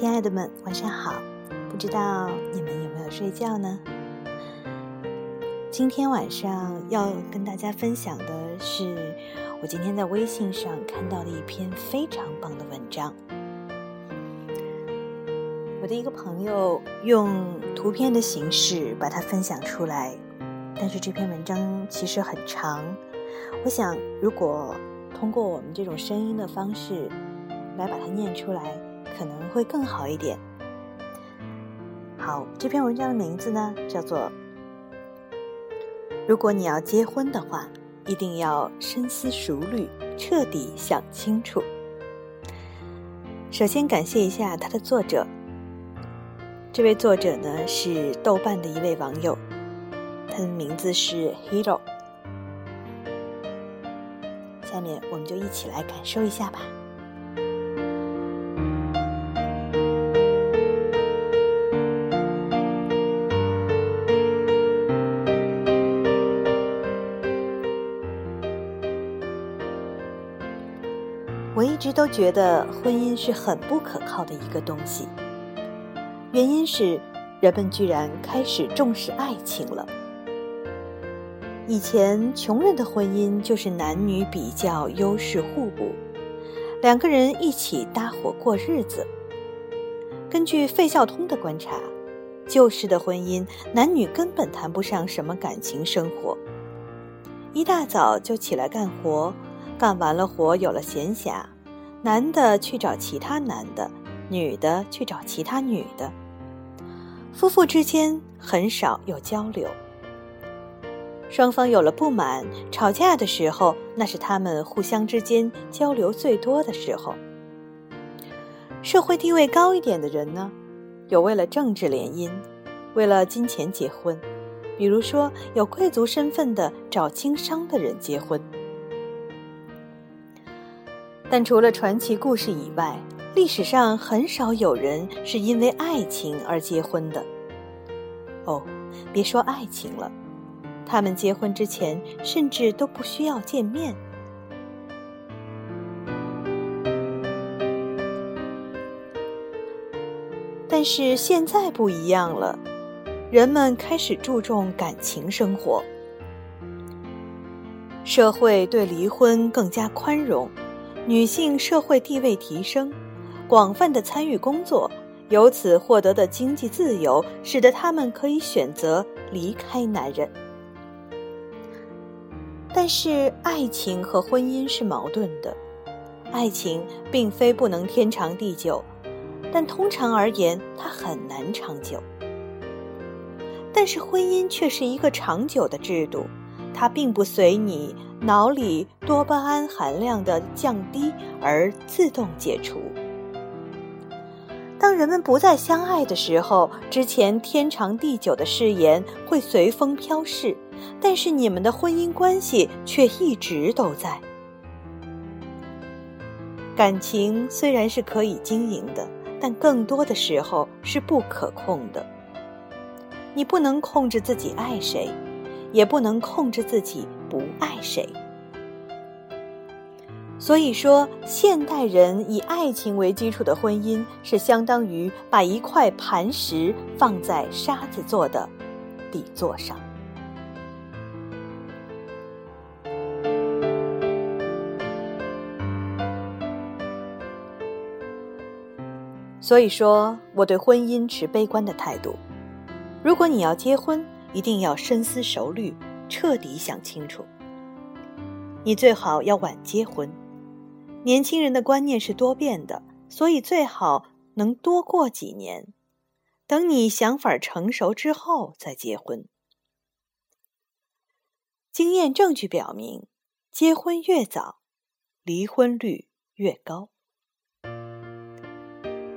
亲爱的们，晚上好！不知道你们有没有睡觉呢？今天晚上要跟大家分享的是我今天在微信上看到的一篇非常棒的文章。我的一个朋友用图片的形式把它分享出来，但是这篇文章其实很长。我想，如果通过我们这种声音的方式来把它念出来，可能会更好一点。好，这篇文章的名字呢叫做“如果你要结婚的话，一定要深思熟虑，彻底想清楚。”首先感谢一下它的作者，这位作者呢是豆瓣的一位网友，他的名字是 Hero。下面我们就一起来感受一下吧。一直都觉得婚姻是很不可靠的一个东西，原因是人们居然开始重视爱情了。以前穷人的婚姻就是男女比较优势互补，两个人一起搭伙过日子。根据费孝通的观察，旧式的婚姻男女根本谈不上什么感情生活，一大早就起来干活。干完了活，有了闲暇，男的去找其他男的，女的去找其他女的。夫妇之间很少有交流。双方有了不满，吵架的时候，那是他们互相之间交流最多的时候。社会地位高一点的人呢，有为了政治联姻，为了金钱结婚，比如说有贵族身份的找经商的人结婚。但除了传奇故事以外，历史上很少有人是因为爱情而结婚的。哦，别说爱情了，他们结婚之前甚至都不需要见面。但是现在不一样了，人们开始注重感情生活，社会对离婚更加宽容。女性社会地位提升，广泛的参与工作，由此获得的经济自由，使得她们可以选择离开男人。但是，爱情和婚姻是矛盾的，爱情并非不能天长地久，但通常而言，它很难长久。但是，婚姻却是一个长久的制度，它并不随你。脑里多巴胺含量的降低而自动解除。当人们不再相爱的时候，之前天长地久的誓言会随风飘逝，但是你们的婚姻关系却一直都在。感情虽然是可以经营的，但更多的时候是不可控的。你不能控制自己爱谁，也不能控制自己。不爱谁，所以说，现代人以爱情为基础的婚姻，是相当于把一块磐石放在沙子做的底座上。所以说，我对婚姻持悲观的态度。如果你要结婚，一定要深思熟虑。彻底想清楚，你最好要晚结婚。年轻人的观念是多变的，所以最好能多过几年，等你想法成熟之后再结婚。经验证据表明，结婚越早，离婚率越高。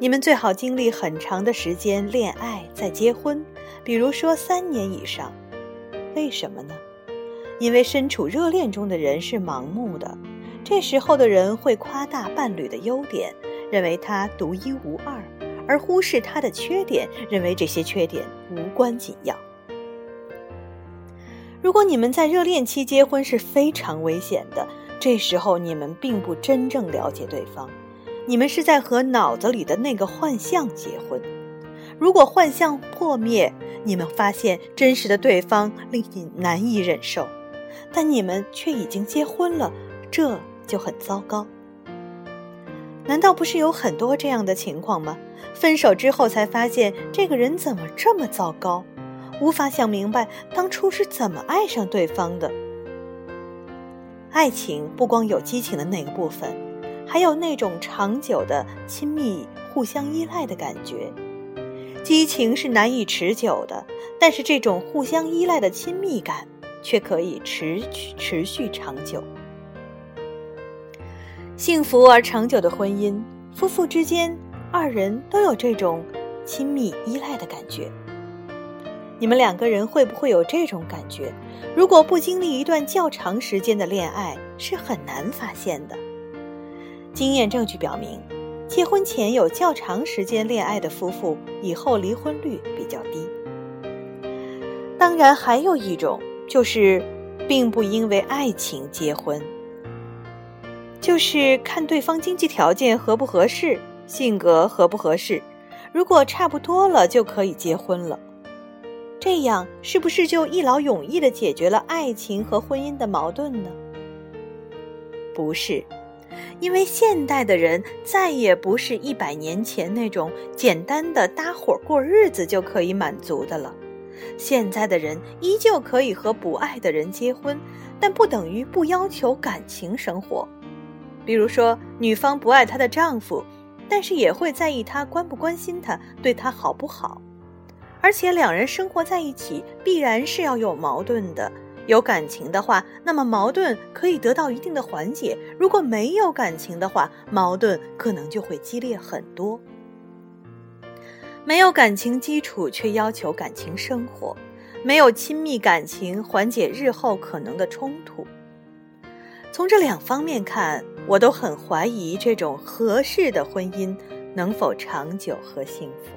你们最好经历很长的时间恋爱再结婚，比如说三年以上。为什么呢？因为身处热恋中的人是盲目的，这时候的人会夸大伴侣的优点，认为他独一无二，而忽视他的缺点，认为这些缺点无关紧要。如果你们在热恋期结婚是非常危险的，这时候你们并不真正了解对方，你们是在和脑子里的那个幻象结婚。如果幻象破灭，你们发现真实的对方令你难以忍受，但你们却已经结婚了，这就很糟糕。难道不是有很多这样的情况吗？分手之后才发现这个人怎么这么糟糕，无法想明白当初是怎么爱上对方的。爱情不光有激情的那个部分，还有那种长久的亲密、互相依赖的感觉。激情是难以持久的，但是这种互相依赖的亲密感却可以持续持续长久。幸福而长久的婚姻，夫妇之间二人都有这种亲密依赖的感觉。你们两个人会不会有这种感觉？如果不经历一段较长时间的恋爱，是很难发现的。经验证据表明，结婚前有较长时间恋爱的夫妇，以后离婚率比较低。当然，还有一种就是，并不因为爱情结婚。就是看对方经济条件合不合适，性格合不合适，如果差不多了就可以结婚了。这样是不是就一劳永逸的解决了爱情和婚姻的矛盾呢？不是，因为现代的人再也不是一百年前那种简单的搭伙过日子就可以满足的了。现在的人依旧可以和不爱的人结婚，但不等于不要求感情生活。比如说，女方不爱她的丈夫，但是也会在意他关不关心她，对她好不好。而且两人生活在一起，必然是要有矛盾的。有感情的话，那么矛盾可以得到一定的缓解；如果没有感情的话，矛盾可能就会激烈很多。没有感情基础却要求感情生活，没有亲密感情缓解日后可能的冲突。从这两方面看，我都很怀疑这种合适的婚姻能否长久和幸福。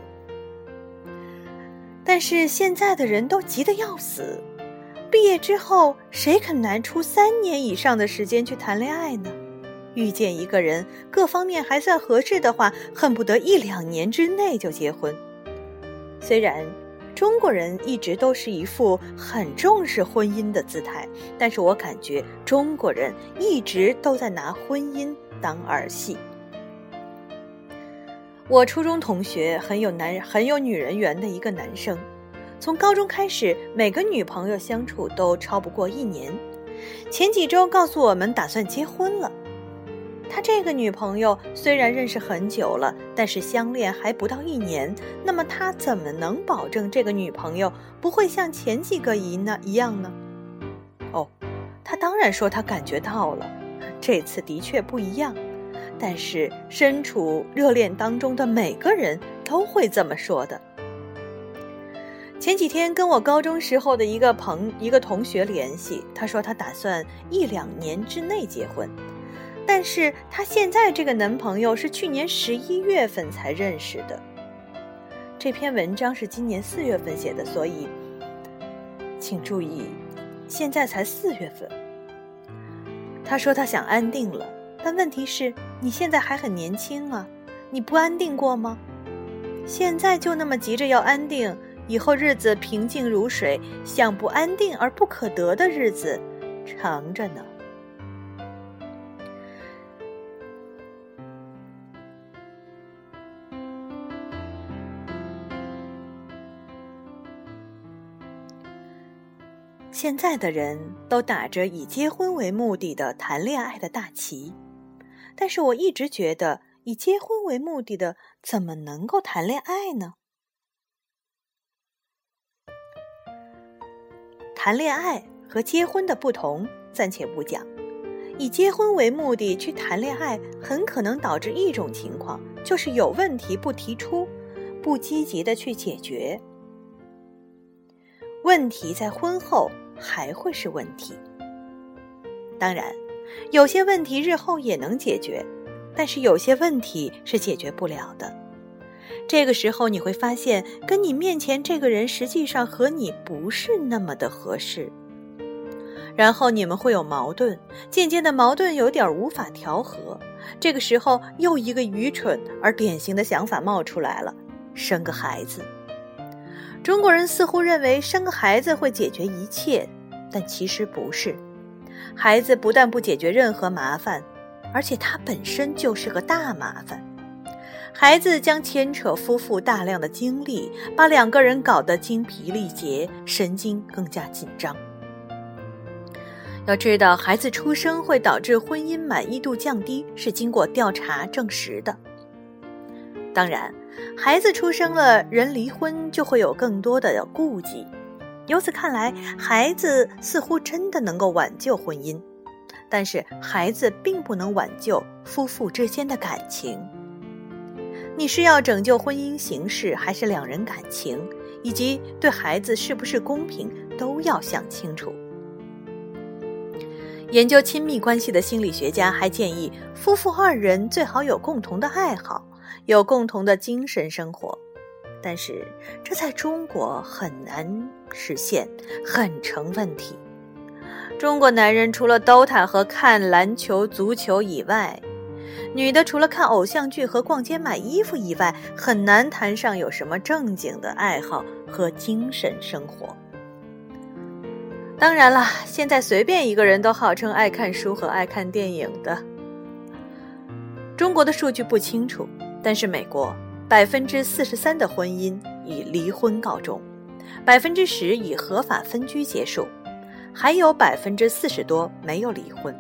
但是现在的人都急得要死，毕业之后谁肯拿出三年以上的时间去谈恋爱呢？遇见一个人，各方面还算合适的话，恨不得一两年之内就结婚。虽然。中国人一直都是一副很重视婚姻的姿态，但是我感觉中国人一直都在拿婚姻当儿戏。我初中同学很有男很有女人缘的一个男生，从高中开始，每个女朋友相处都超不过一年，前几周告诉我们打算结婚了。他这个女朋友虽然认识很久了，但是相恋还不到一年，那么他怎么能保证这个女朋友不会像前几个一呢一样呢？哦，他当然说他感觉到了，这次的确不一样，但是身处热恋当中的每个人都会这么说的。前几天跟我高中时候的一个朋一个同学联系，他说他打算一两年之内结婚。但是她现在这个男朋友是去年十一月份才认识的。这篇文章是今年四月份写的，所以请注意，现在才四月份。他说他想安定了，但问题是你现在还很年轻啊，你不安定过吗？现在就那么急着要安定，以后日子平静如水，想不安定而不可得的日子长着呢。现在的人都打着以结婚为目的的谈恋爱的大旗，但是我一直觉得以结婚为目的的怎么能够谈恋爱呢？谈恋爱和结婚的不同暂且不讲，以结婚为目的去谈恋爱，很可能导致一种情况，就是有问题不提出，不积极的去解决，问题在婚后。还会是问题。当然，有些问题日后也能解决，但是有些问题是解决不了的。这个时候你会发现，跟你面前这个人实际上和你不是那么的合适。然后你们会有矛盾，渐渐的矛盾有点无法调和，这个时候，又一个愚蠢而典型的想法冒出来了：生个孩子。中国人似乎认为生个孩子会解决一切，但其实不是。孩子不但不解决任何麻烦，而且它本身就是个大麻烦。孩子将牵扯夫妇大量的精力，把两个人搞得精疲力竭，神经更加紧张。要知道，孩子出生会导致婚姻满意度降低，是经过调查证实的。当然，孩子出生了，人离婚就会有更多的顾忌。由此看来，孩子似乎真的能够挽救婚姻，但是孩子并不能挽救夫妇之间的感情。你是要拯救婚姻形式，还是两人感情，以及对孩子是不是公平，都要想清楚。研究亲密关系的心理学家还建议，夫妇二人最好有共同的爱好，有共同的精神生活。但是这在中国很难实现，很成问题。中国男人除了 DOTA 和看篮球、足球以外，女的除了看偶像剧和逛街买衣服以外，很难谈上有什么正经的爱好和精神生活。当然了，现在随便一个人都号称爱看书和爱看电影的。中国的数据不清楚，但是美国百分之四十三的婚姻以离婚告终，百分之十以合法分居结束，还有百分之四十多没有离婚。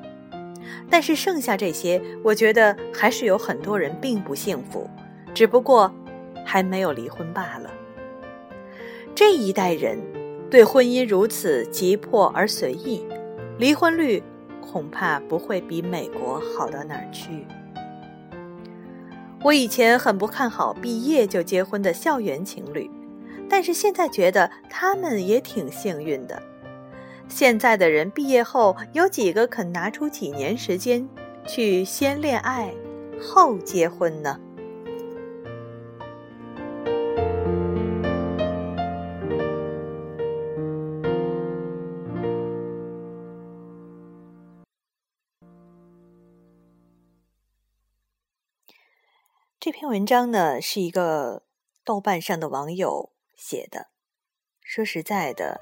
但是剩下这些，我觉得还是有很多人并不幸福，只不过还没有离婚罢了。这一代人。对婚姻如此急迫而随意，离婚率恐怕不会比美国好到哪儿去。我以前很不看好毕业就结婚的校园情侣，但是现在觉得他们也挺幸运的。现在的人毕业后有几个肯拿出几年时间去先恋爱后结婚呢？这篇文章呢，是一个豆瓣上的网友写的。说实在的，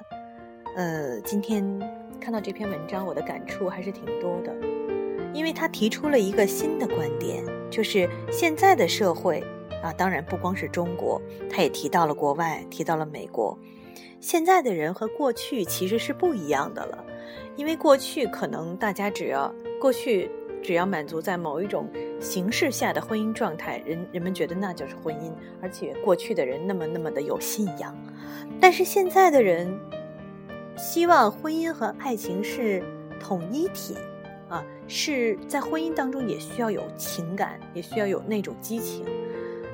呃，今天看到这篇文章，我的感触还是挺多的，因为他提出了一个新的观点，就是现在的社会啊，当然不光是中国，他也提到了国外，提到了美国。现在的人和过去其实是不一样的了，因为过去可能大家只要过去。只要满足在某一种形式下的婚姻状态，人人们觉得那就是婚姻，而且过去的人那么那么的有信仰。但是现在的人希望婚姻和爱情是统一体，啊，是在婚姻当中也需要有情感，也需要有那种激情。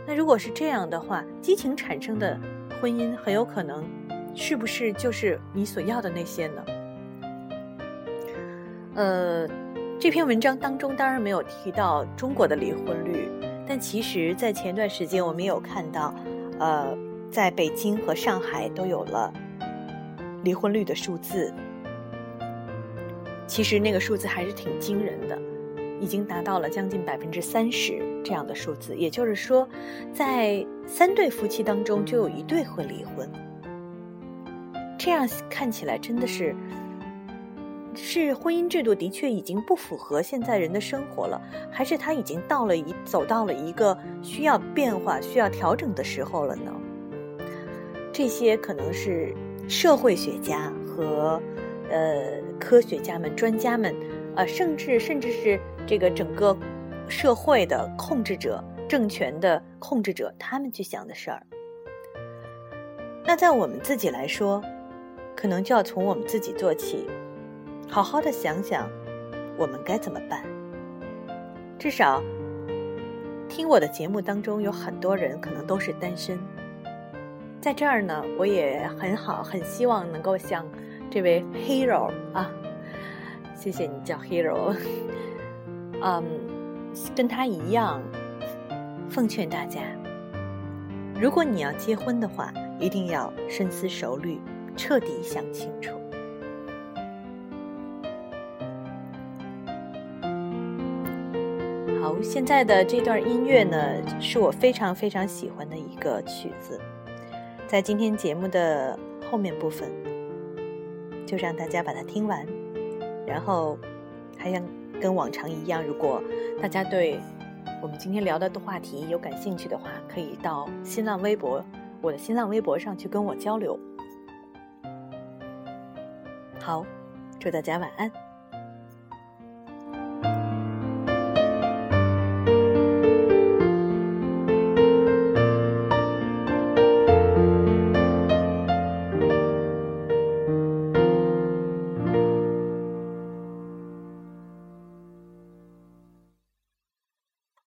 那如果是这样的话，激情产生的婚姻很有可能，是不是就是你所要的那些呢？呃。这篇文章当中当然没有提到中国的离婚率，但其实，在前段时间我们有看到，呃，在北京和上海都有了离婚率的数字。其实那个数字还是挺惊人的，已经达到了将近百分之三十这样的数字。也就是说，在三对夫妻当中就有一对会离婚。这样看起来真的是。是婚姻制度的确已经不符合现在人的生活了，还是他已经到了一走到了一个需要变化、需要调整的时候了呢？这些可能是社会学家和呃科学家们、专家们，呃，甚至甚至是这个整个社会的控制者、政权的控制者，他们去想的事儿。那在我们自己来说，可能就要从我们自己做起。好好的想想，我们该怎么办？至少，听我的节目当中有很多人可能都是单身。在这儿呢，我也很好，很希望能够像这位 Hero 啊，谢谢你叫 Hero，嗯，跟他一样，奉劝大家，如果你要结婚的话，一定要深思熟虑，彻底想清楚。好现在的这段音乐呢，是我非常非常喜欢的一个曲子，在今天节目的后面部分，就让大家把它听完，然后还像跟往常一样，如果大家对我们今天聊的话题有感兴趣的话，可以到新浪微博，我的新浪微博上去跟我交流。好，祝大家晚安。